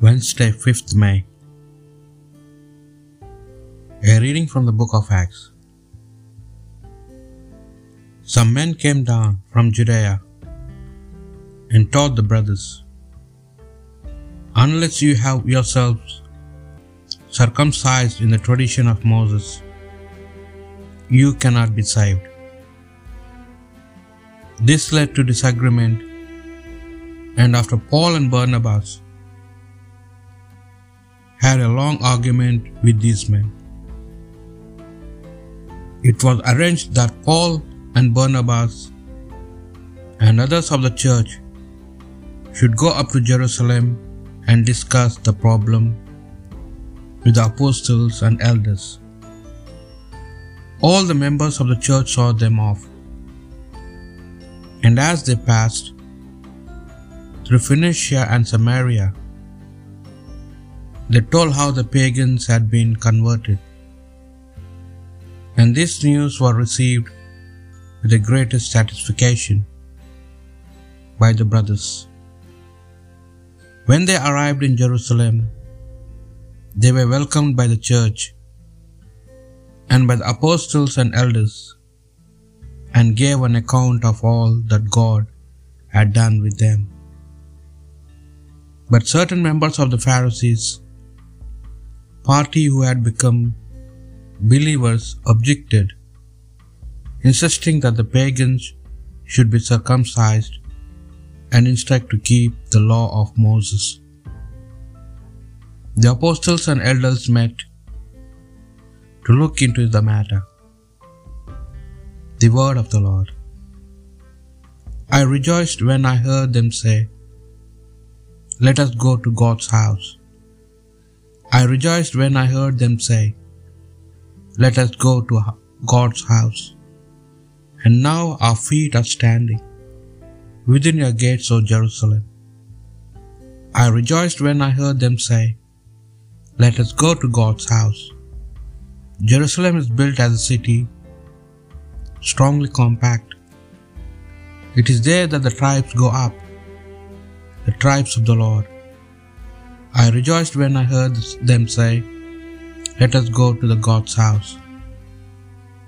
Wednesday, 5th May. A reading from the book of Acts. Some men came down from Judea and taught the brothers, Unless you have yourselves circumcised in the tradition of Moses, you cannot be saved. This led to disagreement, and after Paul and Barnabas had a long argument with these men, it was arranged that Paul and Barnabas and others of the church should go up to Jerusalem and discuss the problem with the apostles and elders. All the members of the church saw them off, and as they passed through Phoenicia and Samaria, they told how the pagans had been converted. And this news was received with the greatest satisfaction by the brothers. When they arrived in Jerusalem, they were welcomed by the church and by the apostles and elders, and gave an account of all that God had done with them. But certain members of the Pharisees, party who had become believers, objected, insisting that the pagans should be circumcised and instruct to keep the law of Moses. The apostles and elders met to look into the matter. The word of the Lord. I rejoiced when I heard them say, Let us go to God's house. I rejoiced when I heard them say, Let us go to God's house. And now our feet are standing within your gates, O Jerusalem. I rejoiced when I heard them say, Let us go to God's house. Jerusalem is built as a city, strongly compact. It is there that the tribes go up, the tribes of the Lord. I rejoiced when I heard them say, Let us go to the God's house.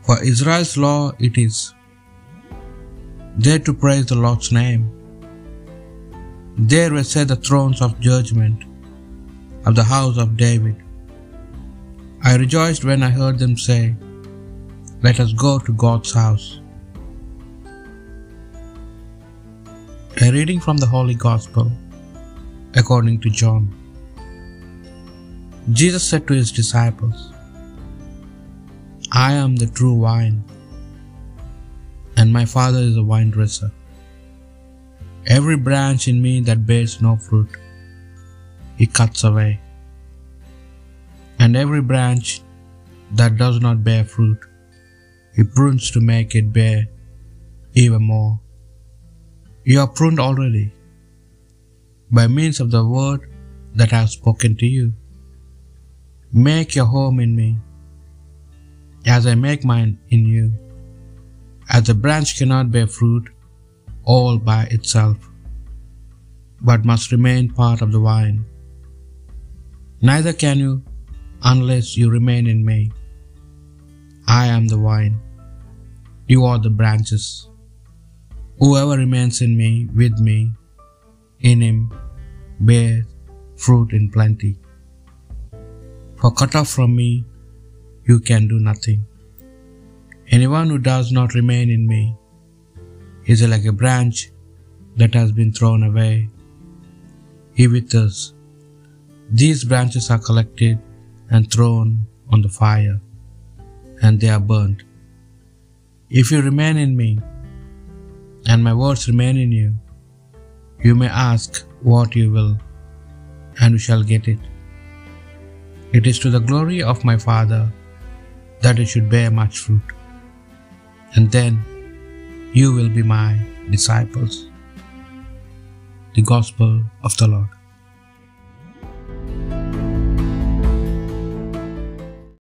For Israel's law it is, there to praise the Lord's name. There were set the thrones of judgment of the house of David. I rejoiced when I heard them say, Let us go to God's house. A reading from the Holy Gospel according to John. Jesus said to his disciples, I am the true vine, and my Father is a vine dresser. Every branch in me that bears no fruit, he cuts away. And every branch that does not bear fruit, he prunes to make it bear even more. You are pruned already by means of the word that I have spoken to you. Make your home in me, as I make mine in you. As the branch cannot bear fruit all by itself, but must remain part of the vine, neither can you unless you remain in me. I am the vine, you are the branches. Whoever remains in me, with me, in him, bears fruit in plenty. For cut off from me, you can do nothing. Anyone who does not remain in me is like a branch that has been thrown away. He withers. These branches are collected and thrown on the fire, and they are burnt. If you remain in me, and my words remain in you, you may ask what you will, and you shall get it. It is to the glory of my Father that it should bear much fruit, and then you will be my disciples. The Gospel of the Lord.